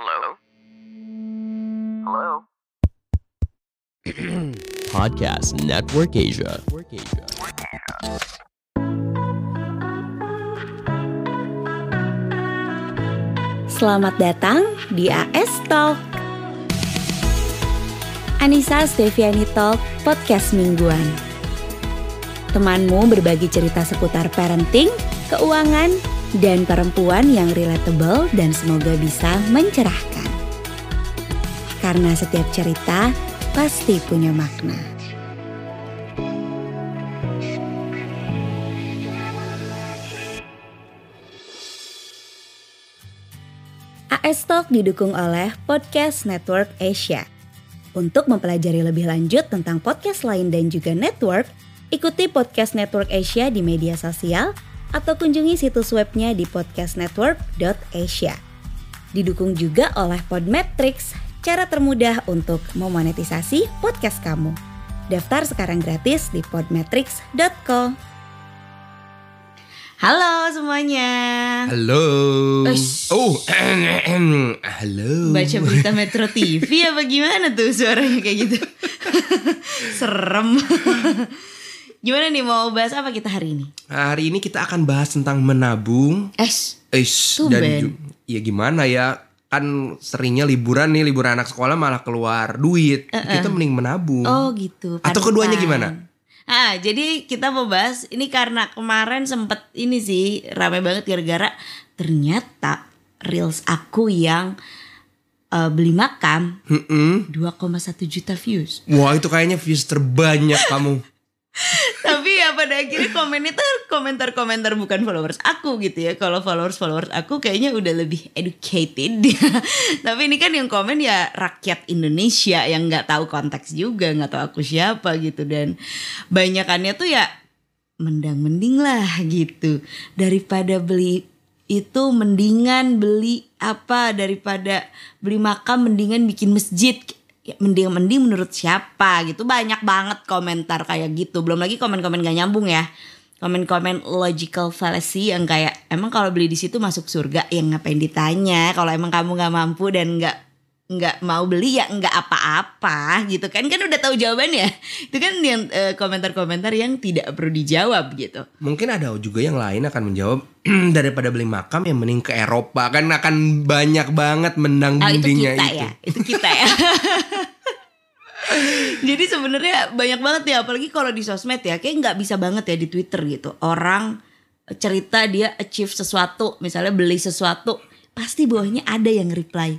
Hello? Hello? Podcast Network Asia. Selamat datang di AS Talk. Anissa Steviani Talk, podcast mingguan. Temanmu berbagi cerita seputar parenting, keuangan, dan perempuan yang relatable dan semoga bisa mencerahkan. Karena setiap cerita pasti punya makna. AS Talk didukung oleh Podcast Network Asia. Untuk mempelajari lebih lanjut tentang podcast lain dan juga network, ikuti Podcast Network Asia di media sosial atau kunjungi situs webnya di podcastnetwork.asia. Didukung juga oleh Podmetrics, cara termudah untuk memonetisasi podcast kamu. Daftar sekarang gratis di podmetrics.co. Halo semuanya. Halo. Ush. Oh, halo. Baca berita Metro TV apa gimana tuh suaranya kayak gitu? Serem. gimana nih mau bahas apa kita hari ini? Hari ini kita akan bahas tentang menabung. Es. Tumben. dan ju- ya gimana ya? Kan seringnya liburan nih, liburan anak sekolah malah keluar duit. Kita mending menabung. Oh gitu. Atau keduanya gimana? Ah, jadi kita mau bahas ini karena kemarin sempet ini sih rame banget gara-gara ternyata reels aku yang eh, beli makam Mm-mm. 2,1 juta views. Wah itu kayaknya views terbanyak kamu. Tapi ya pada akhirnya komen itu komentar-komentar bukan followers aku gitu ya. Kalau followers-followers aku kayaknya udah lebih educated. Tapi ini kan yang komen ya rakyat Indonesia yang nggak tahu konteks juga, nggak tahu aku siapa gitu dan banyakannya tuh ya mendang-mending lah gitu. Daripada beli itu mendingan beli apa daripada beli makam mendingan bikin masjid ya, mending mending menurut siapa gitu. Banyak banget komentar kayak gitu. Belum lagi komen-komen gak nyambung ya. Komen-komen logical fallacy yang kayak emang kalau beli di situ masuk surga? Yang ngapain ditanya. Kalau emang kamu nggak mampu dan nggak nggak mau beli ya nggak apa-apa gitu kan. Kan udah tahu jawabannya. Itu kan yang eh, komentar-komentar yang tidak perlu dijawab gitu. Mungkin ada juga yang lain akan menjawab daripada beli makam yang mending ke Eropa. Kan akan banyak banget menang Ah itu kita itu. ya, itu kita ya. Jadi sebenarnya banyak banget ya, apalagi kalau di sosmed ya, kayak nggak bisa banget ya di Twitter gitu. Orang cerita dia achieve sesuatu, misalnya beli sesuatu, pasti bawahnya ada yang reply.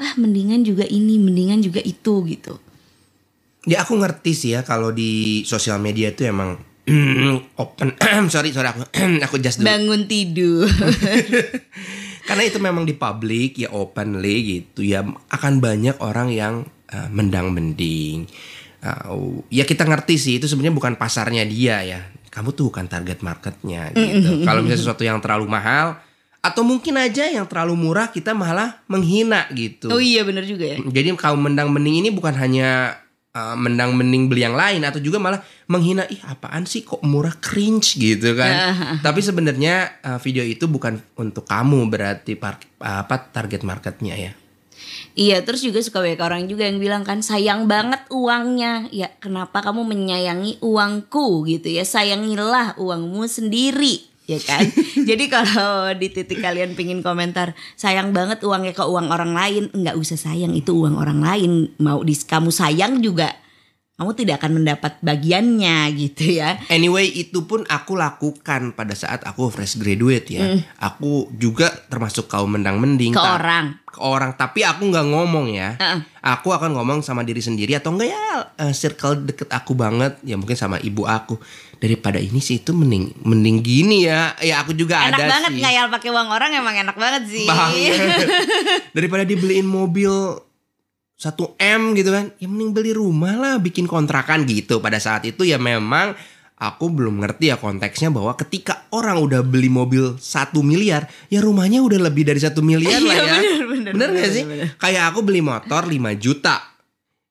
Ah mendingan juga ini, mendingan juga itu gitu. Ya aku ngerti sih ya kalau di sosial media itu emang open. sorry sorry aku aku just dulu. Bangun tidur. Karena itu memang di publik ya openly gitu ya akan banyak orang yang uh, mendang mending. Uh, ya kita ngerti sih itu sebenarnya bukan pasarnya dia ya. Kamu tuh bukan target marketnya gitu. Kalau misalnya sesuatu yang terlalu mahal atau mungkin aja yang terlalu murah kita malah menghina gitu. oh iya bener juga ya. Jadi kaum mendang mending ini bukan hanya uh, mendang mending beli yang lain atau juga malah menghina ih apaan sih kok murah cringe gitu kan. Tapi sebenarnya uh, video itu bukan untuk kamu berarti par- apa target marketnya ya. Iya terus juga suka banyak orang juga yang bilang kan sayang banget uangnya. Ya kenapa kamu menyayangi uangku gitu ya? Sayangilah uangmu sendiri ya kan? Jadi kalau di titik kalian pingin komentar Sayang banget uangnya ke uang orang lain. Nggak usah sayang itu uang orang lain. Mau di, kamu sayang juga Kamu tidak akan mendapat bagiannya gitu ya Anyway itu pun aku lakukan pada saat aku fresh graduate ya. Aku juga termasuk kaum mendang mending Ke Ta- orang ke orang tapi aku nggak ngomong ya. Heeh. Aku akan ngomong sama diri sendiri atau enggak ya eh, circle deket aku banget ya mungkin sama ibu aku daripada ini sih itu mending mending gini ya. Ya aku juga Enak ada banget sih. ngayal pakai uang orang emang enak banget sih Banget. daripada dibeliin mobil 1 M gitu kan. Ya mending beli rumah lah bikin kontrakan gitu. Pada saat itu ya memang aku belum ngerti ya konteksnya bahwa ketika orang udah beli mobil satu miliar, ya rumahnya udah lebih dari satu miliar lah Iya, ya. bener, bener, Bener gak bener, sih? bener. Kayak aku beli motor 5 juta.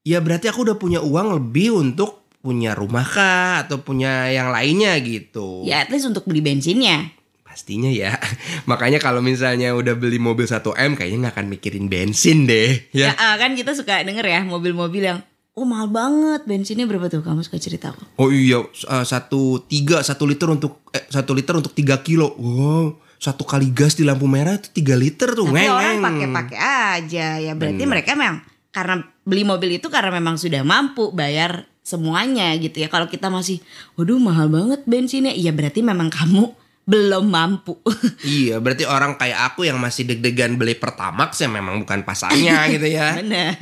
Ya berarti aku udah punya uang lebih untuk punya rumah kah atau punya yang lainnya gitu. Ya at least untuk beli bensinnya Pastinya ya. Makanya kalau misalnya udah beli mobil 1M kayaknya nggak akan mikirin bensin deh, Ya, ya. ah, kan kita suka denger ya mobil-mobil yang oh mahal banget bensinnya berapa tuh kamu suka cerita aku. Oh iya, eh, satu tiga satu liter untuk eh, satu liter untuk tiga kilo. Wow, satu kali gas di lampu merah itu tiga liter tuh. Tapi orang pakai-pakai aja ya berarti mereka memang karena beli mobil itu karena memang sudah mampu bayar semuanya gitu ya. Kalau kita masih, waduh mahal banget bensinnya, iya berarti memang kamu belum mampu. Iya, berarti orang kayak aku yang masih deg-degan beli Pertamax ya memang bukan pasarnya gitu ya. Benar.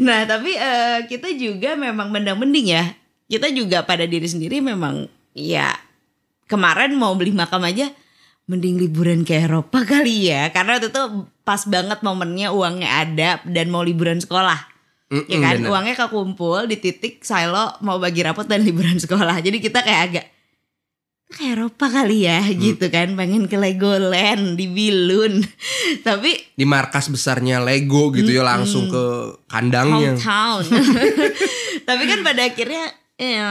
Nah tapi eh, kita juga memang mendang-mending ya. Kita juga pada diri sendiri memang ya kemarin mau beli makam aja mending liburan ke Eropa kali ya karena waktu itu pas banget momennya uangnya ada dan mau liburan sekolah Mm-mm, ya kan bener. uangnya kekumpul di titik silo mau bagi rapot dan liburan sekolah jadi kita kayak agak ke Eropa kali ya Hmm. gitu kan pengen ke Legoland di Bilun tapi Di markas besarnya Lego gitu ya langsung ke kandangnya. hometown. Tapi kan pada akhirnya ya,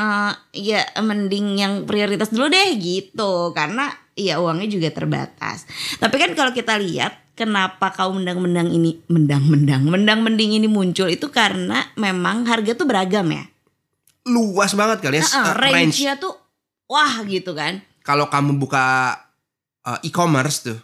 ya mending yang prioritas dulu deh gitu karena ya uangnya juga terbatas. Tapi kan kalau kita lihat kenapa kaum mendang-mendang ini mendang-mendang mendang-mending ini muncul itu karena memang harga tuh beragam ya. Luas banget kali ya. Eh, range. range-nya tuh wah gitu kan. Kalau kamu buka eh, e-commerce tuh,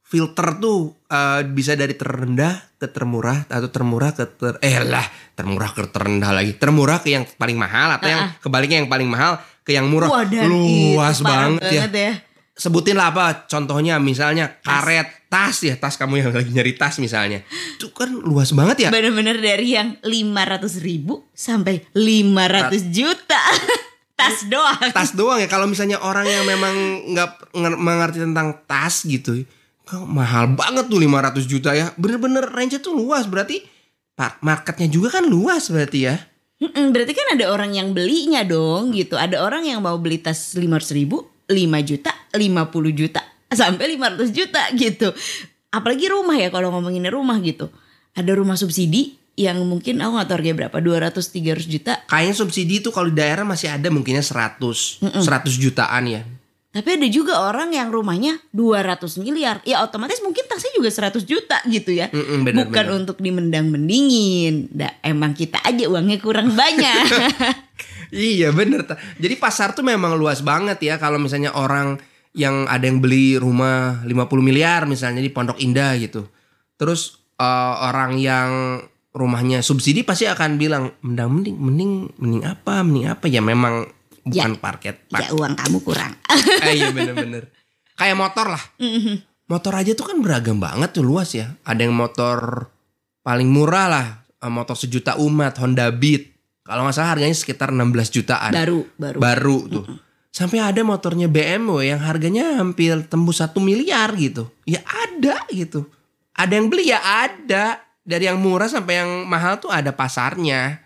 filter tuh eh, bisa dari terendah ke termurah atau termurah ke ter eh lah termurah ke terendah lagi. Termurah ke yang paling mahal atau yang kebaliknya yang paling mahal ke yang murah. Wah luas itu parah banget, ya. ya. sebutin lah apa contohnya misalnya karet tas ya tas kamu yang lagi nyari tas misalnya. Itu kan luas banget ya. Bener-bener dari yang 500 ribu sampai 500 juta. Tas doang. tas doang ya kalau misalnya orang yang memang nggak nger- mengerti tentang tas gitu kok mahal banget tuh 500 juta ya bener-bener range tuh luas berarti marketnya juga kan luas berarti ya Mm-mm, berarti kan ada orang yang belinya dong gitu. Ada orang yang mau beli tas 500 ribu, 5 juta, 50 juta, sampai 500 juta gitu. Apalagi rumah ya kalau ngomongin rumah gitu. Ada rumah subsidi yang mungkin aku gak tahu harganya berapa, 200 300 juta. kayaknya subsidi tuh kalau di daerah masih ada mungkinnya 100 100 jutaan ya Tapi ada juga orang yang rumahnya 200 miliar. Ya otomatis mungkin tasnya juga 100 juta gitu ya. Mm-mm, bener, Bukan bener. untuk dimendang-mendingin. Nah, emang kita aja uangnya kurang banyak. Iya bener. Jadi pasar tuh memang luas banget ya kalau misalnya orang yang ada yang beli rumah 50 miliar misalnya di Pondok Indah gitu. Terus eh, orang yang rumahnya subsidi pasti akan bilang mendang mending mending mending apa mending apa. Ya memang bukan parket ya uang kamu kurang. eh, iya bener-bener. Kayak motor lah. Motor aja tuh kan beragam banget tuh luas ya. Ada yang motor paling murah lah eh, motor sejuta umat Honda Beat. Kalau nggak salah harganya sekitar 16 jutaan. Baru, baru. baru tuh. Sampai ada motornya BMW yang harganya hampir tembus satu miliar gitu. Ya ada gitu. Ada yang beli ya ada dari yang murah sampai yang mahal tuh ada pasarnya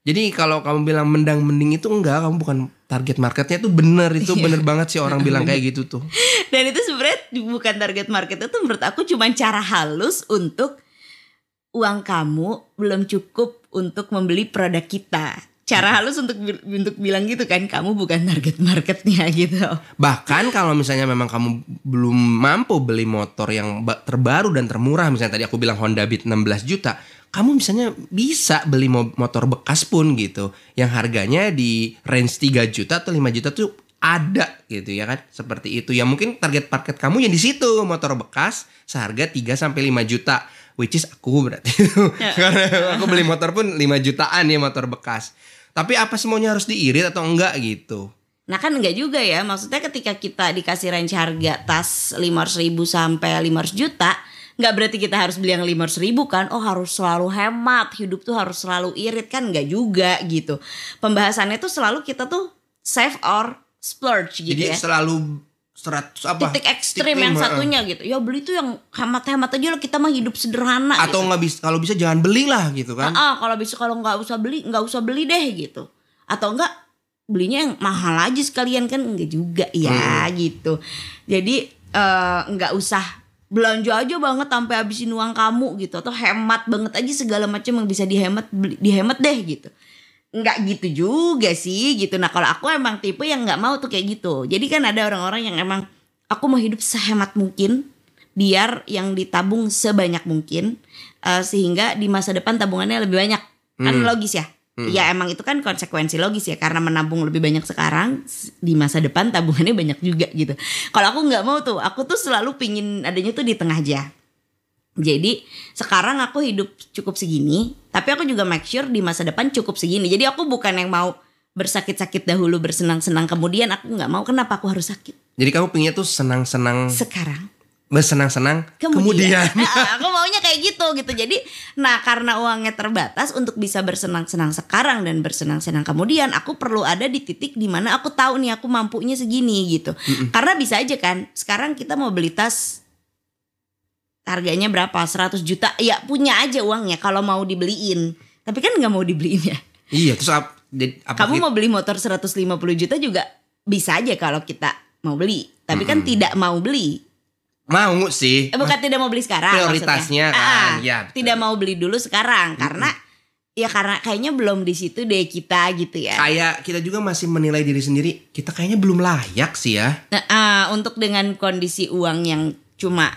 jadi kalau kamu bilang mendang mending itu enggak kamu bukan target marketnya itu bener itu Iya. bener banget sih orang bilang kayak gitu tuh Dan itu sebenarnya bukan target market itu menurut aku cuma cara halus untuk uang kamu belum cukup untuk membeli produk kita. Cara halus untuk untuk bilang gitu kan kamu bukan target marketnya gitu. Bahkan kalau misalnya memang kamu belum mampu beli motor yang ba- terbaru dan termurah, misalnya tadi aku bilang Honda Beat 16 juta, kamu misalnya bisa beli mo- motor bekas pun gitu, yang harganya di range 3 juta atau 5 juta tuh ada gitu ya kan, seperti itu. Ya mungkin target market kamu yang di situ motor bekas seharga 3 sampai 5 juta, which is aku berarti. Karena aku beli motor pun 5 jutaan ya motor bekas. Tapi apa semuanya harus diirit atau enggak gitu? Nah kan enggak juga ya. Maksudnya ketika kita dikasih range harga tas 500 ribu sampai 500 juta nggak berarti kita harus beli yang 500 ribu kan? Oh harus selalu hemat. Hidup tuh harus selalu irit. Kan Enggak juga gitu. Pembahasannya tuh selalu kita tuh Save or splurge gitu Jadi ya. selalu 100 apa? Titik ekstrim yang heeh. satunya gitu Ya beli tuh yang hemat-hemat aja lah Kita mah hidup sederhana Atau gitu. nggak bisa kalau bisa jangan belilah gitu kan. Ah, kalau bisa kalau nggak usah beli nggak usah beli deh gitu atau enggak belinya yang mahal aja sekalian kan enggak juga ya gitu jadi eh, nggak usah belanja aja banget sampai habisin uang kamu gitu atau hemat banget aja segala macam yang bisa dihemat beli- dihemat deh gitu nggak gitu juga sih gitu. Nah kalau aku emang tipe yang nggak mau tuh kayak gitu. Jadi kan ada orang-orang yang emang aku mau hidup sehemat mungkin biar yang ditabung sebanyak mungkin eh, sehingga di masa depan tabungannya lebih banyak. Kan logis ya. Ya emang itu kan konsekuensi logis ya karena menabung lebih banyak sekarang di masa depan tabungannya banyak juga gitu. Kalau aku nggak mau tuh, aku tuh selalu pingin adanya tuh di tengah aja. Jadi sekarang aku hidup cukup segini, tapi aku juga make sure di masa depan cukup segini. Jadi aku bukan yang mau bersakit-sakit dahulu, bersenang-senang kemudian aku nggak mau. Kenapa aku harus sakit Jadi kamu pengennya tuh senang-senang, sekarang? bersenang-senang Kemudian, kemudian. aku maunya kayak gitu gitu. Jadi, nah karena uangnya terbatas untuk bisa bersenang-senang sekarang dan bersenang-senang kemudian, aku perlu ada di titik di mana aku tahu nih aku mampunya segini gitu. Karena bisa aja kan, sekarang kita mau beli tas harganya berapa 100 juta ya punya aja uangnya kalau mau dibeliin tapi kan nggak mau dibeliin ya Iya, terus ap, apa kamu gitu? mau beli motor 150 juta juga bisa aja kalau kita mau beli tapi kan tidak mau beli mau sih. Eh, bukan tidak mau beli sekarang Prioritasnya maksudnya. kan, Ah, ya, betul. tidak mau beli dulu sekarang karena ya karena kayaknya belum di situ deh kita gitu ya Kayak kita juga masih menilai diri sendiri, kita kayaknya belum layak sih ya. Nah, ah, untuk dengan kondisi uang yang cuma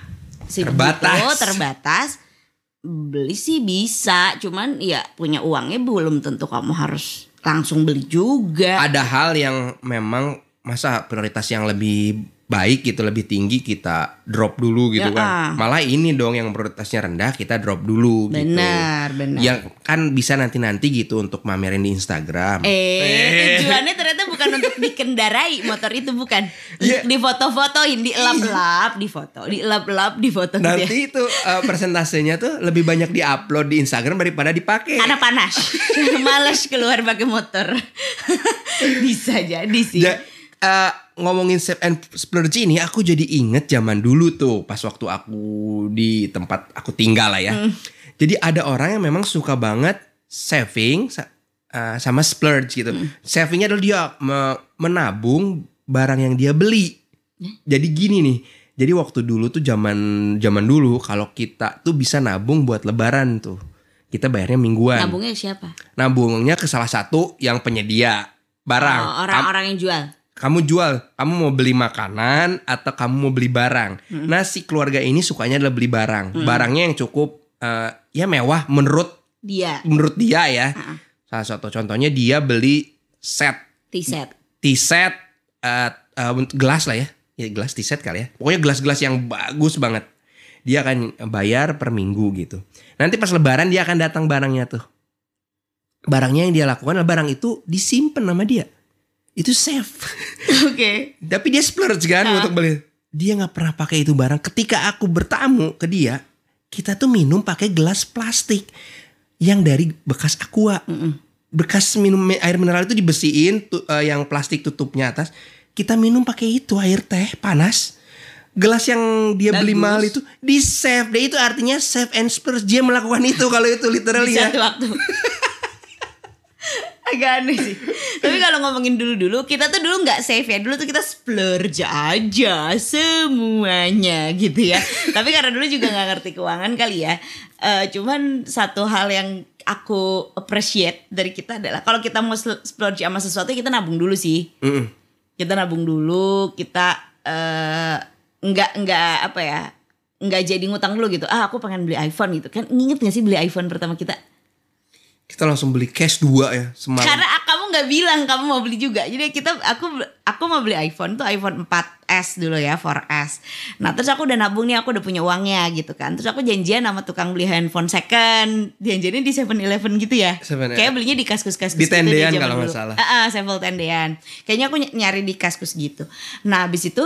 segitu, Terbatas. terbatas, beli sih bisa, cuman ya punya uangnya belum tentu kamu harus langsung beli juga. Ada hal yang memang masa prioritas yang lebih baik gitu, lebih tinggi kita drop dulu gitu Ya, kan. ah. Malah ini dong yang prioritasnya rendah kita drop dulu gitu. benar, benar. Yang kan bisa nanti-nanti gitu untuk mamerin di Instagram. Eh, tujuannya ternyata bukan untuk dikendarai motor itu bukan. Iya. Di foto-fotoin, dielap-elap, di foto, dielap-elap, di foto gitu ya. Nanti itu eh, persentasenya tuh lebih banyak diupload di Instagram daripada dipakai. Karena panas. Males keluar pakai motor. Bisa jadi sih. Ja- eh, ngomongin save and splurge ini aku jadi inget zaman dulu tuh pas waktu aku di tempat aku tinggal lah ya. Jadi ada orang yang memang suka banget saving sa- eh, sama splurge gitu. Savingnya adalah dia me- menabung barang yang dia beli. Jadi gini nih. Jadi waktu dulu tuh zaman zaman dulu kalau kita tuh bisa nabung buat lebaran tuh. Kita bayarnya mingguan. Nabungnya siapa? Nabungnya ke salah satu yang penyedia barang. Oh, orang-orang yang jual. Kamu jual, kamu mau beli makanan atau kamu mau beli barang. Hmm. Nah si keluarga ini sukanya adalah beli barang, barangnya yang cukup eh, ya mewah menurut Dia menurut dia ya. Salah satu contohnya dia beli set T-set. T-set eh, untuk gelas lah ya, ya gelas T-set kali ya. Pokoknya gelas-gelas yang bagus banget. Dia akan bayar per minggu gitu. Nanti pas Lebaran dia akan datang barangnya tuh. Barangnya yang dia lakukan adalah barang itu disimpan sama dia. Itu safe. Oke. Tapi dia splurge kan Ah. untuk beli. Dia nggak pernah pakai itu barang. Ketika aku bertamu ke dia, kita tuh minum pakai gelas plastik yang dari bekas aqua. Bekas minum mi- air mineral itu dibesiin, tu- eh, yang plastik tutupnya atas. Kita minum pakai itu air teh panas. Gelas yang dia beli Bagus. mahal itu di save. Dia itu artinya save and splurge. Dia melakukan itu kalau itu literally ya. waktu. Agak aneh sih. Tapi kalau ngomongin dulu-dulu, kita tuh dulu nggak save ya. Dulu tuh kita splurge aja semuanya gitu ya. Tapi karena dulu juga nggak ngerti keuangan kali ya. Eh, cuman satu hal yang aku appreciate dari kita adalah kalau kita mau splurge sama sesuatu kita nabung dulu sih. Mm-mm. Kita nabung dulu, kita eh, nggak nggak apa ya nggak jadi ngutang dulu gitu. Ah aku pengen beli iPhone gitu kan. Ingat gak sih beli iPhone pertama kita? Kita langsung beli cash dua ya semalam. Karena kamu nggak bilang kamu mau beli juga. Jadi kita aku aku mau beli iPhone tuh iPhone 4S dulu ya, 4S. Nah, terus aku udah nabung nih, aku udah punya uangnya gitu kan. Terus aku janjian sama tukang beli handphone second. Janjiannya di 7-Eleven gitu ya. 7-Eleven. Kayak belinya di kaskus-kaskus Di gitu tendean kalau nggak salah. Ah, ah, Sevel tendean. Kayaknya aku ny- nyari di kaskus gitu. Nah, habis itu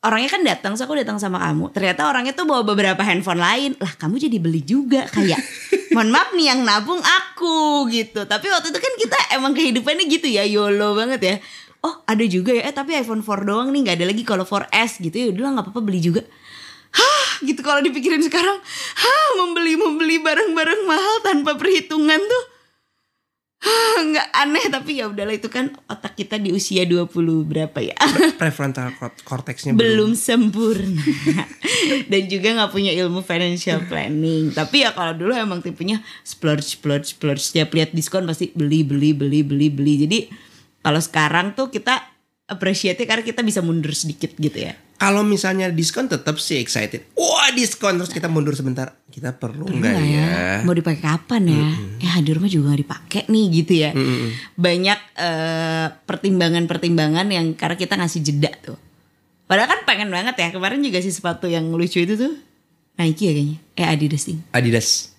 orangnya kan datang, so aku datang sama kamu. Ternyata orangnya tuh bawa beberapa handphone lain. Lah, kamu jadi beli juga kayak. Mohon maaf nih yang nabung aku gitu. Tapi waktu itu kan kita emang kehidupannya gitu ya, YOLO banget ya. Oh, ada juga ya. Eh, tapi iPhone 4 doang nih, nggak ada lagi kalau 4S gitu ya. Udah nggak apa-apa beli juga. Hah, gitu kalau dipikirin sekarang. Hah, membeli membeli barang-barang mahal tanpa perhitungan tuh nggak aneh tapi ya udahlah itu kan otak kita di usia 20 berapa ya? Prefrontal cort- cortexnya belum sempurna. Dan juga nggak punya ilmu financial planning. Tapi ya kalau dulu emang tipenya splurge splurge splurge. Setiap lihat diskon pasti beli beli beli beli beli. Jadi kalau sekarang tuh kita appreciate karena kita bisa mundur sedikit gitu ya. Kalau misalnya diskon tetap sih excited. Wah diskon. Terus kita mundur sebentar. Kita perlu nggak Nah, ya? mau dipakai kapan ya? Ya di rumah juga nggak dipakai nih gitu ya. Banyak eh, pertimbangan-pertimbangan yang karena kita ngasih jeda tuh. Padahal kan pengen banget ya. Kemarin juga sih sepatu yang lucu itu tuh. Nike ya kayaknya. Eh Adidas ding. Adidas.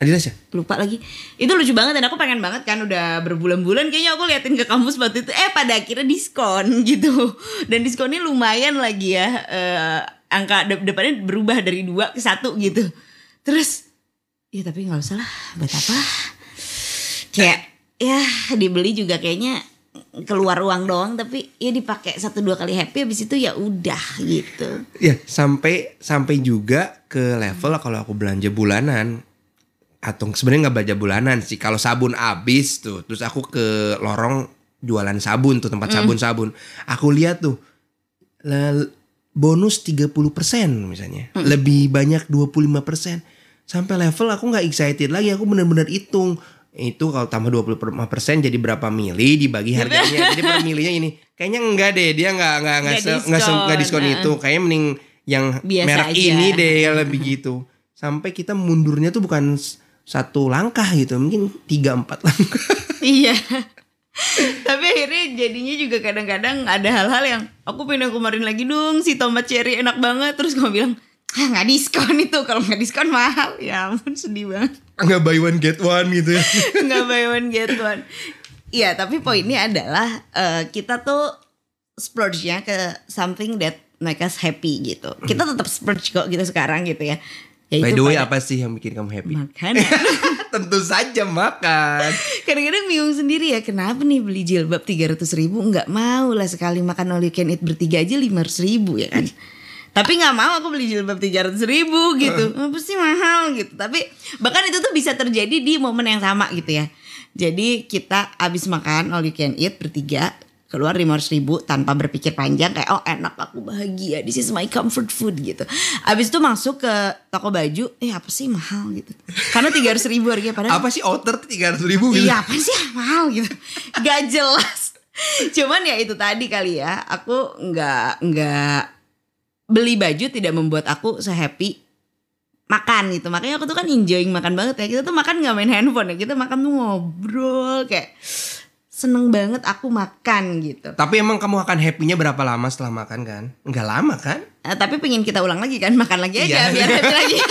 Adidas ya? lupa lagi. Itu lucu banget dan aku pengen banget kan udah berbulan-bulan kayaknya aku liatin ke kampus waktu itu. Eh pada akhirnya diskon gitu. Dan diskonnya lumayan lagi ya. Eh, angka de- depannya berubah dari dua ke satu gitu. Terus ya tapi nggak usah lah buat apa? Kayak ya dibeli juga kayaknya keluar uang doang tapi ya dipakai satu dua kali happy habis itu ya udah gitu. Ya sampai sampai juga ke level kalau aku belanja bulanan atau sebenarnya nggak belanja bulanan sih. Kalau sabun habis tuh, terus aku ke lorong jualan sabun tuh tempat sabun-sabun. Aku lihat tuh bonus 30% misalnya. Lebih banyak 25%. Sampai level aku nggak excited lagi, aku bener-bener hitung. Itu kalau tambah 25% jadi berapa mili dibagi harganya. jadi per milinya ini. Kayaknya enggak deh, dia nggak nggak nggak Nggak se- nggak diskon, diskon nah. itu. Kayaknya mending yang Biasa merek aja. ini deh lebih gitu. Sampai kita mundurnya tuh bukan satu langkah gitu, mungkin tiga empat langkah. Iya. Tapi akhirnya jadinya juga kadang-kadang ada hal-hal yang aku pengen kemarin lagi dong si tomat cherry enak banget terus kamu bilang ah nggak diskon itu kalau nggak diskon mahal ya ampun sedih banget Nggak buy one get one gitu ya. nggak buy one get one Iya tapi poinnya adalah eh, kita tuh splurge-nya ke something that make us happy gitu kita tetap splurge kok gitu sekarang gitu ya By Yaitu the way pada apa sih yang bikin kamu happy? makanan. Tentu saja makan. Kadang-kadang bingung sendiri ya kenapa nih beli jilbab 300 ribu? Nggak mau lah sekali makan all you can eat bertiga aja 500 ribu ya kan? Tapi nggak mau aku beli jilbab 300 ribu gitu. Apa sih mahal gitu. Tapi bahkan itu tuh bisa terjadi di momen yang sama gitu ya. Jadi kita abis makan all you can eat bertiga keluar 500 ribu tanpa berpikir panjang kayak oh enak aku bahagia this is my comfort food gitu. Abis itu masuk ke toko baju eh apa sih? Mahal gitu. Karena 300 ribu harganya padahal Apa sih outer tiga ratus ribu gitu? Iya apa sih? Mahal gitu. Gak jelas. Cuman ya itu tadi kali ya Aku nggak nggak Beli baju tidak membuat aku sehappy Makan gitu. Makanya aku tuh kan enjoying makan banget ya. Kita tuh makan gak main handphone ya Kita makan tuh ngobrol Kayak seneng banget aku makan gitu Tapi emang kamu akan happy-nya berapa lama setelah makan kan? Enggak lama kan? Eh, Tapi pengen kita ulang lagi kan Makan lagi aja Iya. biar happy lagi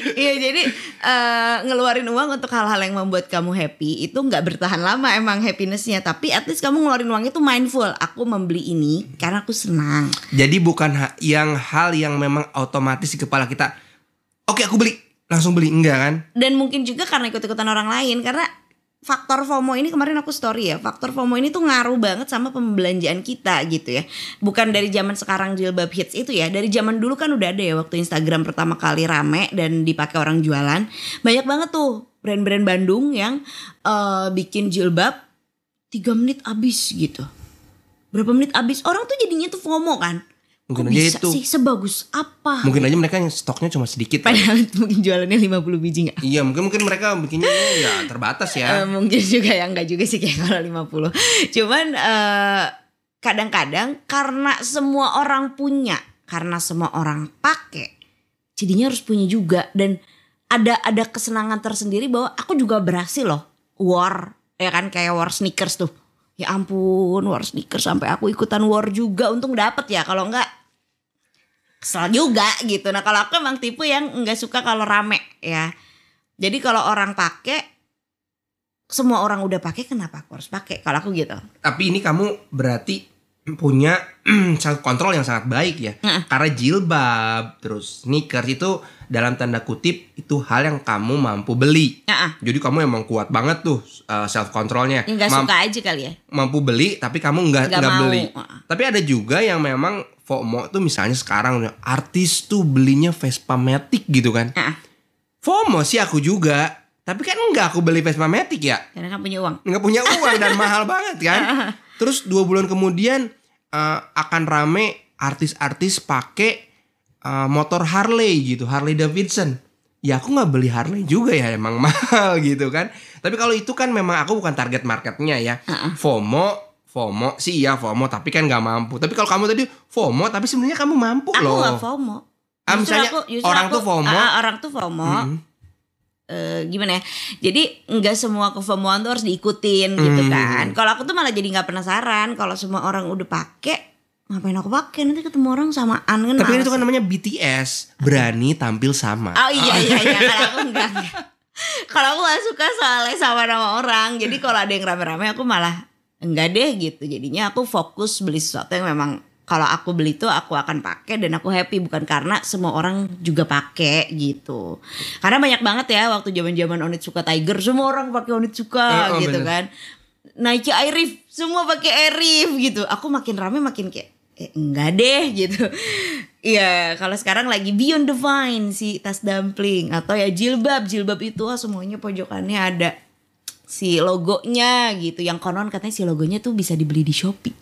Iya jadi eh, ngeluarin uang untuk hal-hal yang membuat kamu happy itu nggak bertahan lama emang happinessnya tapi at least kamu ngeluarin uang itu mindful aku membeli ini karena aku senang Jadi bukan ha- yang hal yang memang otomatis di kepala kita. Oke aku beli, langsung beli enggak kan? dan mungkin juga karena ikut-ikutan orang lain karena faktor FOMO ini kemarin aku story ya faktor FOMO ini tuh ngaruh banget sama pembelanjaan kita gitu ya. Bukan dari zaman sekarang jilbab hits itu ya dari zaman dulu kan udah ada ya waktu Instagram pertama kali rame dan dipakai orang jualan. Banyak banget tuh brand-brand Bandung yang eh, bikin jilbab 3 menit habis gitu. Berapa menit habis? Orang tuh jadinya tuh FOMO kan Mungkin Kok aja bisa itu. sih sebagus apa Mungkin aja mereka yang stoknya cuma sedikit. kan? padahal mungkin jualannya 50 biji nggak Iya mungkin mungkin mereka bikinnya ya terbatas ya. mungkin juga ya enggak juga sih kayak kalau 50. Cuman eh, kadang-kadang karena semua orang punya, karena semua orang pakai, jadinya harus punya juga dan ada ada kesenangan tersendiri bahwa aku juga berhasil loh war ya kan kayak war sneakers tuh. Ya ampun war sneakers sampai aku ikutan war juga untung dapet ya kalau enggak kesel juga gitu. Nah kalau aku emang tipe yang enggak suka kalau rame ya. Jadi kalau orang pakai semua orang udah pakai kenapa aku harus pakai kalau aku gitu Tapi ini kamu berarti punya self control yang sangat baik ya. Heeh. Karena jilbab terus sneakers itu dalam tanda kutip itu hal yang kamu mampu beli. Nah, Jadi kamu emang kuat banget tuh self controlnya. ya nggak suka aja kali ya mampu beli tapi kamu nggak Nggak nggak mau. beli. Heeh. Tapi ada juga yang memang FOMO tuh misalnya sekarang artis tuh belinya Vespa Matic gitu kan. Heeh. FOMO sih aku juga. Tapi kan enggak aku beli Vespa Matic ya. Karena kan punya uang. nggak punya uang dan mahal banget kan. Terus dua bulan kemudian eh, akan rame artis-artis pakai eh, motor Harley gitu, Harley Davidson. Ya aku nggak beli Harley juga ya emang mahal gitu kan. Tapi kalau itu kan memang aku bukan target marketnya ya. FOMO, FOMO sih ya FOMO tapi kan nggak mampu. Tapi kalau kamu tadi FOMO tapi sebenarnya kamu mampu Aku loh. nggak FOMO. Ah, Justru misalnya justru orang tuh FOMO. Ah, orang tuh FOMO. Mm-mm. eh, gimana ya? Jadi nggak semua kefomoan tuh harus diikutin gitu Hmm. kan. Kalau aku tuh malah jadi nggak penasaran kalau semua orang udah pakai ngapain aku pakai nanti ketemu orang samaan kan Tapi males. itu kan namanya BTS, berani tampil sama. Oh iya iya iya kalau aku enggak. enggak. kalau aku gak suka soalnya sama nama orang. Jadi kalau ada yang rame-rame aku malah enggak deh gitu. Jadinya aku fokus beli sesuatu yang memang kalau aku beli itu aku akan pakai dan aku happy bukan karena semua orang juga pakai gitu. Karena banyak banget ya waktu zaman-zaman Onitsuka Tiger semua orang pakai Onitsuka Oh, oh, gitu bener. kan. Nike Airif semua pakai Airif gitu. Aku makin rame makin kayak enggak deh gitu. Iya, kalau sekarang lagi Beyond the Vine si tas dumpling atau ya jilbab, jilbab itu ah, semuanya pojokannya ada si logonya gitu. Yang konon katanya si logonya tuh bisa dibeli di Shopee.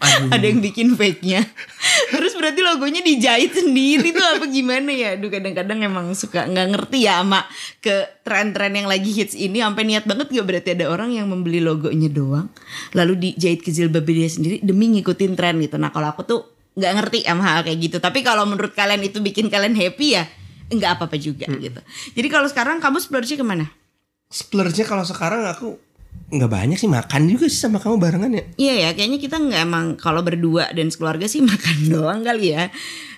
Aduh. ada yang bikin fake-nya. Terus berarti logonya dijahit sendiri tuh apa gimana ya? Aduh kadang-kadang emang suka nggak ngerti ya sama ke tren-tren yang lagi hits ini sampai niat banget gak berarti ada orang yang membeli logonya doang lalu dijahit ke jilbab dia sendiri demi ngikutin tren gitu. Nah, kalau aku tuh nggak ngerti sama hal kayak gitu. Tapi kalau menurut kalian itu bikin kalian happy ya nggak apa-apa juga gitu. Jadi kalau sekarang kamu splurge ke mana? Splurge-nya kalau sekarang aku nggak banyak sih makan juga sih sama kamu barengan ya. Iya ya, kayaknya kita nggak emang kalau berdua dan sekeluarga sih makan doang kali ya.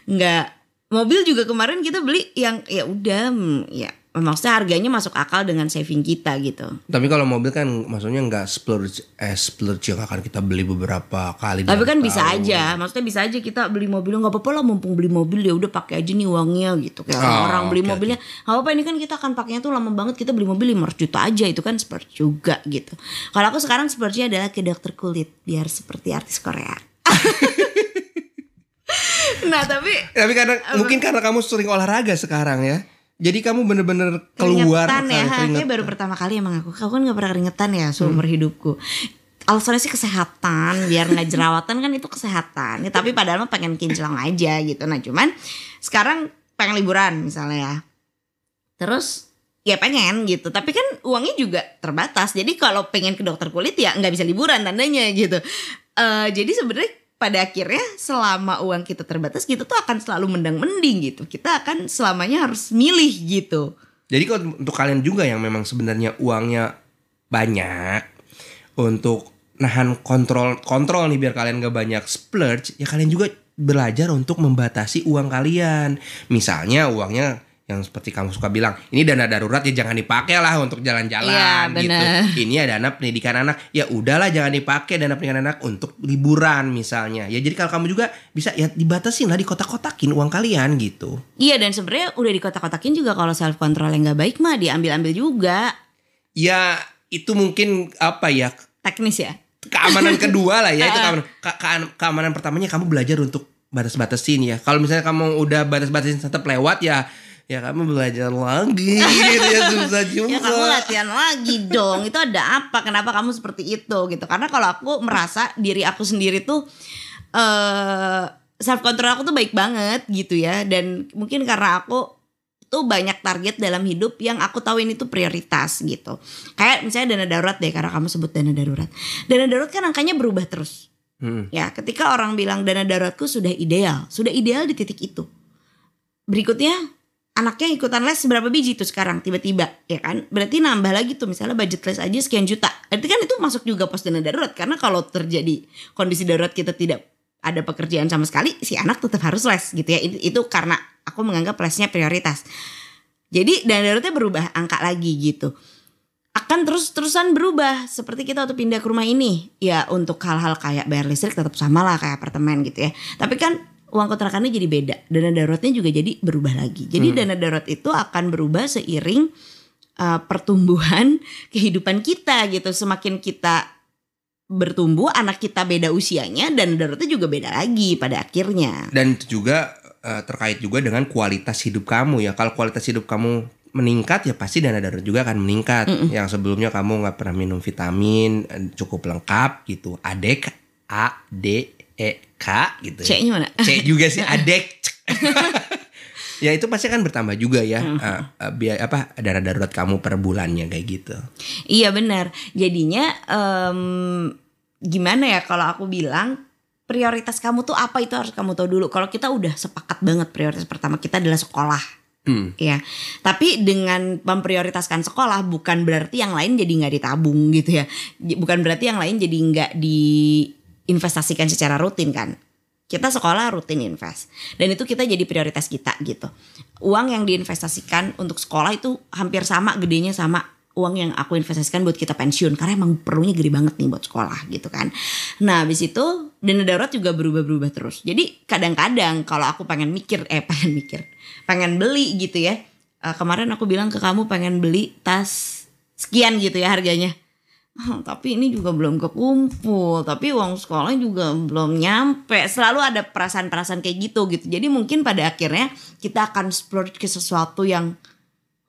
Nggak mobil juga kemarin kita beli yang ya udah mm, ya maksudnya harganya masuk akal dengan saving kita gitu. Tapi kalau mobil kan maksudnya nggak splurge eh splurge yang akan kita beli beberapa kali. Tapi kan bisa tahun. aja, maksudnya bisa aja kita beli mobil nggak apa-apa lah mumpung beli mobil ya udah pakai aja nih uangnya gitu. Kayak Oh, orang beli oke, mobilnya nggak apa-apa ini kan kita akan pakainya tuh lama banget kita beli mobil 500 juta aja itu kan splurge juga gitu. Kalau aku sekarang splurge adalah ke dokter kulit biar seperti artis Korea. nah tapi Tapi kadang mungkin karena kamu sering olahraga sekarang ya. Jadi kamu bener-bener keluar keringetan ya kali, ha, keringet. kayak baru pertama kali emang aku. Aku kan gak pernah keringetan ya seumur hidupku. Alasannya sih kesehatan biar nggak jerawatan kan itu kesehatan. Ya, tapi padahal mah pengen kinclong aja gitu. Nah cuman sekarang pengen liburan misalnya ya. Terus ya pengen gitu. Tapi kan uangnya juga terbatas. Jadi kalau pengen ke dokter kulit ya nggak bisa liburan tandanya gitu. Eh, jadi sebenarnya pada akhirnya selama uang kita terbatas kita tuh akan selalu mendang mending gitu kita akan selamanya harus milih gitu Jadi kalau untuk kalian juga yang memang sebenarnya uangnya banyak untuk nahan kontrol kontrol nih biar kalian gak banyak splurge, ya kalian juga belajar untuk membatasi uang kalian. Misalnya uangnya yang seperti kamu suka bilang, ini dana darurat ya jangan dipakai lah untuk jalan-jalan Iya, gitu. bener. Ini ya dana pendidikan anak, ya udahlah jangan dipakai dana pendidikan anak untuk liburan misalnya. Ya jadi kalau kamu juga bisa ya dibatasin lah dikotak-kotakin uang kalian gitu. Iya dan sebenarnya udah dikotak-kotakin juga kalau self control yang nggak baik mah diambil-ambil juga Ya itu mungkin apa ya teknis ya. keamanan kedua lah ya itu keamanan ke- ke- keamanan pertamanya kamu belajar untuk batas-batasin ya kalau misalnya kamu udah batas-batasin tetap lewat ya ya kamu belajar lagi gitu ya susah juga Ya kamu latihan lagi dong. Itu ada apa? Kenapa kamu seperti itu gitu? Karena kalau aku merasa diri aku sendiri tuh eh self control aku tuh baik banget gitu ya dan mungkin karena aku tuh banyak target dalam hidup yang aku tahu ini tuh prioritas gitu. Kayak misalnya dana darurat deh karena kamu sebut dana darurat. Dana darurat kan angkanya berubah terus. Hmm. Ya, ketika orang bilang dana daruratku sudah ideal, sudah ideal di titik itu. Berikutnya anaknya ikutan les seberapa biji tuh sekarang tiba-tiba ya kan? Berarti nambah lagi tuh misalnya budget les aja sekian juta. Berarti kan itu masuk juga pos dana darurat karena kalau terjadi kondisi darurat kita tidak ada pekerjaan sama sekali si anak tetap harus les gitu ya. Itu, itu karena aku menganggap lesnya prioritas. Jadi dana daruratnya berubah angka lagi gitu. Akan terus-terusan berubah seperti kita waktu pindah ke rumah ini. Ya untuk hal-hal kayak bayar listrik tetap sama lah kayak apartemen gitu ya. Tapi kan uang kontrakannya jadi beda dana daruratnya juga jadi berubah lagi. Jadi dana darurat itu akan berubah seiring uh, pertumbuhan kehidupan kita gitu. Semakin kita bertumbuh anak kita beda usianya dan daruratnya juga beda lagi pada akhirnya. Dan itu juga eh, terkait juga dengan kualitas hidup kamu ya. Kalau kualitas hidup kamu meningkat ya pasti dana darurat juga akan meningkat. Yang sebelumnya kamu nggak pernah minum vitamin eh, cukup lengkap gitu. Adek A D E K gitu. ya. C-nya mana? C juga sih adek. ya itu pasti akan bertambah juga ya. eh, eh, biaya apa dana darurat kamu per bulannya kayak gitu. Iya benar. Jadinya em, gimana ya kalau aku bilang prioritas kamu tuh apa itu harus kamu tahu dulu. Kalau kita udah sepakat banget prioritas pertama kita adalah sekolah. Hmm. Ya, tapi dengan memprioritaskan sekolah bukan berarti yang lain jadi nggak ditabung gitu ya. Bukan berarti yang lain jadi nggak diinvestasikan secara rutin kan. Kita sekolah rutin invest dan itu kita jadi prioritas kita gitu. Uang yang diinvestasikan untuk sekolah itu hampir sama gedenya sama uang yang aku investasikan buat kita pensiun karena emang perlunya gede banget nih buat sekolah gitu kan. Nah habis itu dana darurat juga berubah-berubah terus. Jadi kadang-kadang kalau aku pengen mikir eh pengen mikir pengen beli gitu ya. Eh, kemarin aku bilang ke kamu pengen beli tas sekian gitu ya harganya. "Oh, tapi ini juga belum kekumpul, tapi uang sekolah juga belum nyampe. Selalu ada perasaan-perasaan kayak gitu gitu. Jadi mungkin pada akhirnya kita akan splurge ke sesuatu yang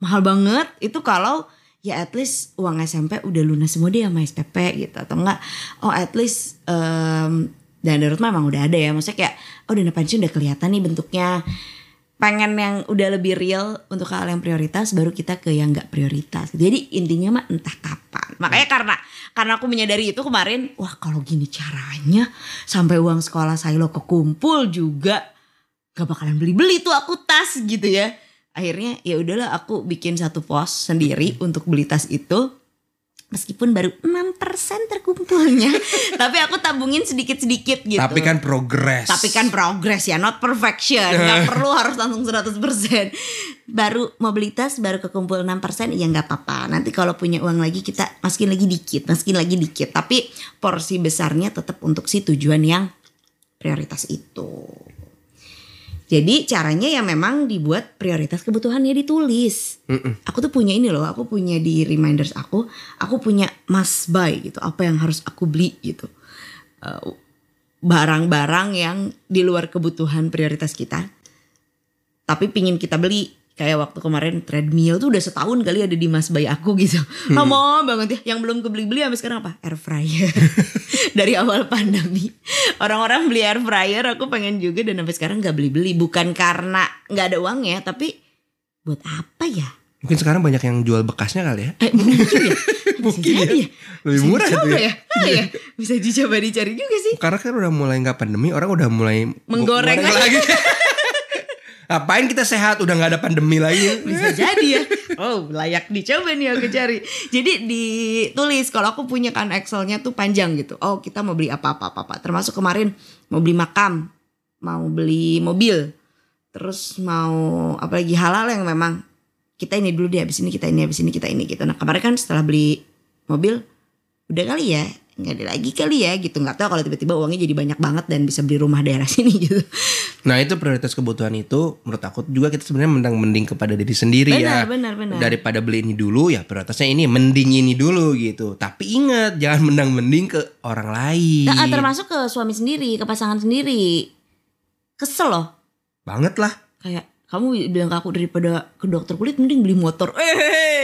mahal banget. Itu kalau ya at least uang SMP udah lunas semua deh sama SPP gitu. Atau enggak oh at least um, dana darurat mah emang udah ada ya. Maksudnya kayak oh dana pensiun udah kelihatan nih bentuknya. Pengen yang udah lebih real untuk hal yang prioritas baru kita ke yang nggak prioritas. Jadi intinya mah entah kapan makanya karena karena aku menyadari itu kemarin wah kalau gini caranya sampai uang sekolah saya lo kekumpul juga gak bakalan beli-beli tuh aku tas gitu ya. Akhirnya ya udahlah aku bikin satu pos sendiri untuk beli tas itu meskipun baru 6% terkumpulnya. Tapi aku tabungin sedikit-sedikit gitu. Tapi kan progres. tapi kan progress ya not perfection. Nggak perlu harus langsung 100% baru mobilitas baru kekumpul 6% ya nggak apa-apa. Nanti kalau punya uang lagi kita masukin lagi dikit masukin lagi dikit. Tapi porsi besarnya tetap untuk si tujuan yang prioritas itu jadi caranya ya memang dibuat prioritas kebutuhannya ditulis. Aku tuh punya ini loh, aku punya di reminders aku, aku punya must buy gitu, apa yang harus aku beli gitu. Eh, Barang-barang yang di luar kebutuhan prioritas kita. Tapi pingin kita beli. Kayak waktu kemarin treadmill tuh udah setahun kali ada di must buy aku gitu. Lama banget ya. Yang belum kebeli-beli sampai sekarang apa? Air fryer. Dari awal pandemi. Orang-orang beli air fryer, aku pengen juga dan sampai sekarang nggak beli-beli. Bukan karena nggak ada uangnya, tapi buat apa ya? Mungkin sekarang banyak yang jual bekasnya kali ya. Eh, mungkin ya. Mungkin ya. jadi Lebih Bisa murah tuh ya. ya. Ah, ya. Bisa dicoba dicari juga sih. Karena kan udah mulai nggak pandemi, orang udah mulai Menggoreng goreng lagi. Apain kita sehat udah nggak ada pandemi lagi? Bisa jadi ya. Oh, layak dicoba nih aku cari. Jadi ditulis kalau aku punya kan Excelnya tuh panjang gitu. Oh, kita mau beli apa-apa apa. Termasuk kemarin mau beli makam, mau beli mobil. Terus mau apalagi halal yang memang kita ini dulu deh habis ini kita ini habis ini kita ini gitu. Nah, kemarin kan setelah beli mobil udah kali ya nggak ada lagi kali ya gitu nggak tahu kalau tiba-tiba uangnya jadi banyak banget dan bisa beli rumah daerah sini gitu Nah itu prioritas kebutuhan itu menurut aku juga kita sebenarnya mendang mending kepada diri sendiri ya. Benar, benar, benar. Daripada beli ini dulu ya prioritasnya ini mending ini dulu gitu. Tapi ingat jangan mendang mending ke orang lain. Nah, termasuk ke suami sendiri, ke pasangan sendiri. Kesel loh. Banget lah. Kayak kamu bilang ke aku daripada ke dokter kulit mending beli motor.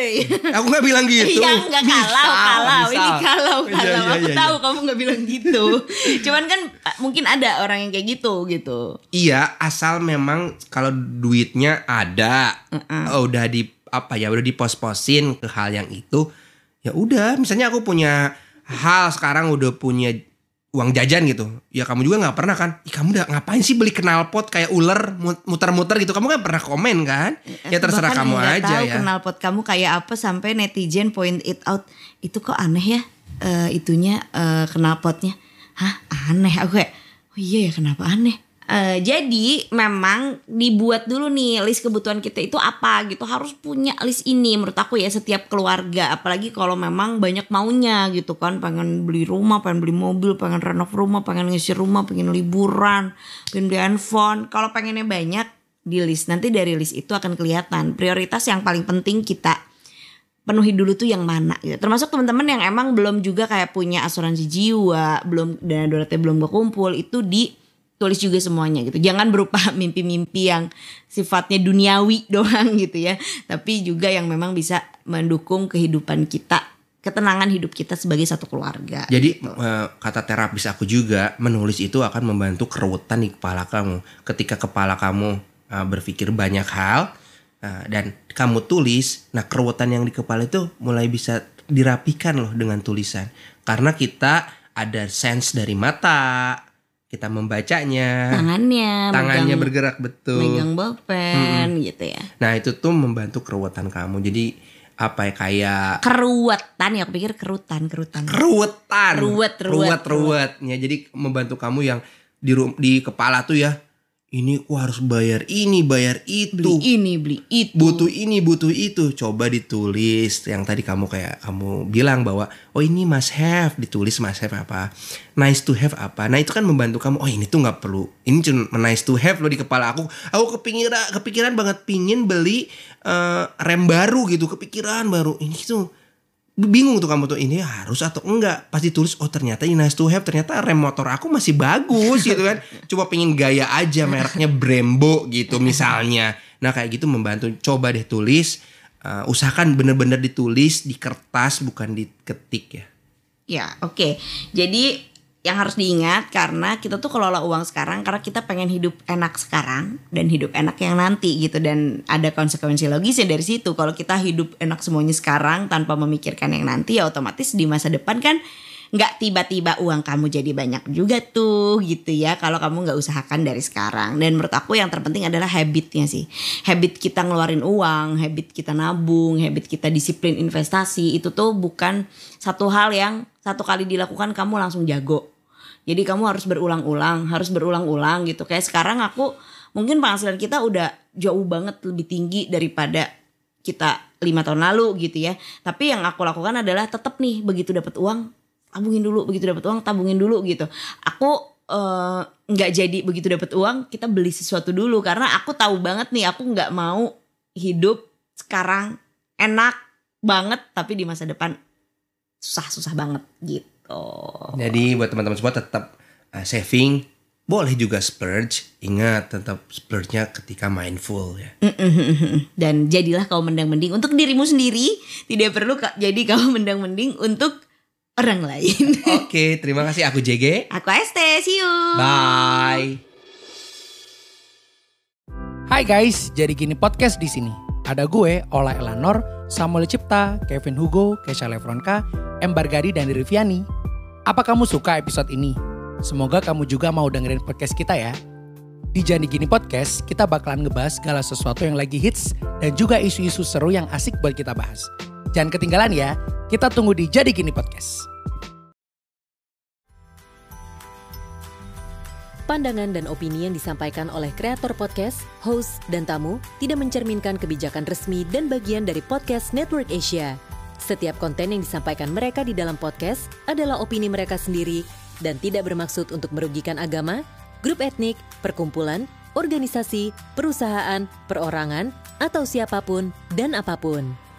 Eh. Aku nggak bilang gitu. Iya enggak Bisa, kalau kalau ini kalau Iya, kalau iya, aku iya, tahu iya. kamu nggak bilang gitu. Cuman kan eh, mungkin ada orang yang kayak gitu gitu. Iya, asal memang kalau duitnya ada, oh, udah di apa ya, udah dipos-posin ke hal yang itu, ya udah. Misalnya aku punya hal sekarang udah punya uang jajan gitu, ya kamu juga nggak pernah kan? Ih, kamu udah ngapain sih beli knalpot kayak ular mut- muter-muter gitu? Kamu kan pernah komen kan? Ya terserah Bahkan kamu aja tahu ya. knalpot kamu kayak apa sampai netizen point it out. Itu kok aneh ya eh, itunya eh, knalpotnya. Hah aneh aku kayak oh iya ya kenapa aneh. Eh, jadi memang dibuat dulu nih list kebutuhan kita itu apa gitu. Harus punya list ini menurut aku ya setiap keluarga. Apalagi kalau memang banyak maunya gitu kan. Pengen beli rumah pengen beli mobil pengen renov rumah pengen ngisi rumah pengen liburan pengen beli handphone. Kalau pengennya banyak di list. Nanti dari list itu akan kelihatan prioritas yang paling penting kita penuhi dulu tuh yang mana gitu. Termasuk teman-teman yang emang belum juga kayak punya asuransi jiwa, belum dana daruratnya belum berkumpul itu di tulis juga semuanya gitu. Jangan berupa mimpi-mimpi yang sifatnya duniawi doang gitu ya, tapi juga yang memang bisa mendukung kehidupan kita, ketenangan hidup kita sebagai satu keluarga. Jadi gitu. eh, kata terapis aku juga menulis itu akan membantu keruwetan di kepala kamu. Ketika kepala kamu eh, berpikir banyak hal eh, dan kamu tulis, nah keruwetan yang di kepala itu mulai bisa dirapikan loh dengan tulisan. Karena kita ada sense dari mata, kita membacanya, tangannya, tangannya megang, bergerak betul. megang bolpen gitu ya. Nah itu tuh membantu keruwetan kamu. Jadi apa ya kayak Keruwetan ya, aku pikir kerutan, kerutan. keruwetan Ruwet, ruwet, ruwet ruwetnya jadi membantu kamu yang di di kepala tuh ya ini aku harus bayar ini bayar itu. Beli ini, beli itu. butuh ini butuh itu. Coba ditulis yang tadi kamu kayak kamu bilang bahwa oh ini must have. Ditulis must have apa? Nice to have apa? Nah itu kan membantu kamu. Oh ini tuh nggak perlu. Ini cuma nice to have loh di kepala aku. Aku kepikiran kepikiran banget pingin beli eh, rem baru gitu kepikiran baru. Ini tuh bingung tuh kamu tuh ini harus atau enggak? Pasti tulis oh ternyata ini nice to have ternyata rem motor aku masih bagus gitu kan. Coba pengen gaya aja mereknya Brembo gitu misalnya. Nah kayak gitu membantu. Coba deh tulis Uh, usahakan bener-bener ditulis di kertas bukan diketik ya. Ya, oke. Jadi yang harus diingat karena kita tuh kelola uang sekarang karena kita pengen hidup enak sekarang dan hidup enak yang nanti gitu dan ada konsekuensi logisnya dari situ. Kalau kita hidup enak semuanya sekarang tanpa memikirkan yang nanti ya otomatis di masa depan kan nggak tiba-tiba uang kamu jadi banyak juga tuh gitu ya. Kalau kamu nggak usahakan dari sekarang. Dan menurut aku yang terpenting adalah habitnya sih. Habit kita ngeluarin uang habit kita nabung habit kita disiplin investasi itu tuh bukan satu hal yang satu kali dilakukan kamu langsung jago. Jadi kamu harus berulang-ulang harus berulang-ulang gitu. Kayak sekarang aku mungkin penghasilan kita udah jauh banget lebih tinggi daripada kita lima tahun lalu gitu ya. Tapi yang aku lakukan adalah tetap nih begitu dapat uang tabungin dulu begitu dapat uang tabungin dulu gitu. Aku eh, nggak jadi begitu dapat uang kita beli sesuatu dulu. Karena aku tahu banget nih aku nggak mau hidup sekarang enak banget tapi di masa depan susah-susah banget gitu. Jadi buat teman-teman semua tetap uh, saving. Boleh juga splurge. Ingat tetap splurge-nya ketika mindful ya. Dan jadilah kau mendang-mending untuk dirimu sendiri tidak perlu jadi kau mendang-mending untuk orang lain oke terima kasih aku JG aku ST see you bye Hai guys, jadi gini podcast di sini. Ada gue, Ola Elanor, Samuel Cipta, Kevin Hugo, Kesha Lefronka, M. Bargadi, dan Riviani. Apa kamu suka episode ini? Semoga kamu juga mau dengerin podcast kita ya. Di Jadi Gini Podcast, kita bakalan ngebahas segala sesuatu yang lagi hits dan juga isu-isu seru yang asik buat kita bahas. Jangan ketinggalan ya, kita tunggu di Jadi Gini Podcast. Pandangan dan opini yang disampaikan oleh kreator podcast, host, dan tamu tidak mencerminkan kebijakan resmi dan bagian dari podcast Network Asia. Setiap konten yang disampaikan mereka di dalam podcast adalah opini mereka sendiri dan tidak bermaksud untuk merugikan agama, grup etnik, perkumpulan, organisasi, perusahaan, perorangan, atau siapa pun dan apa pun.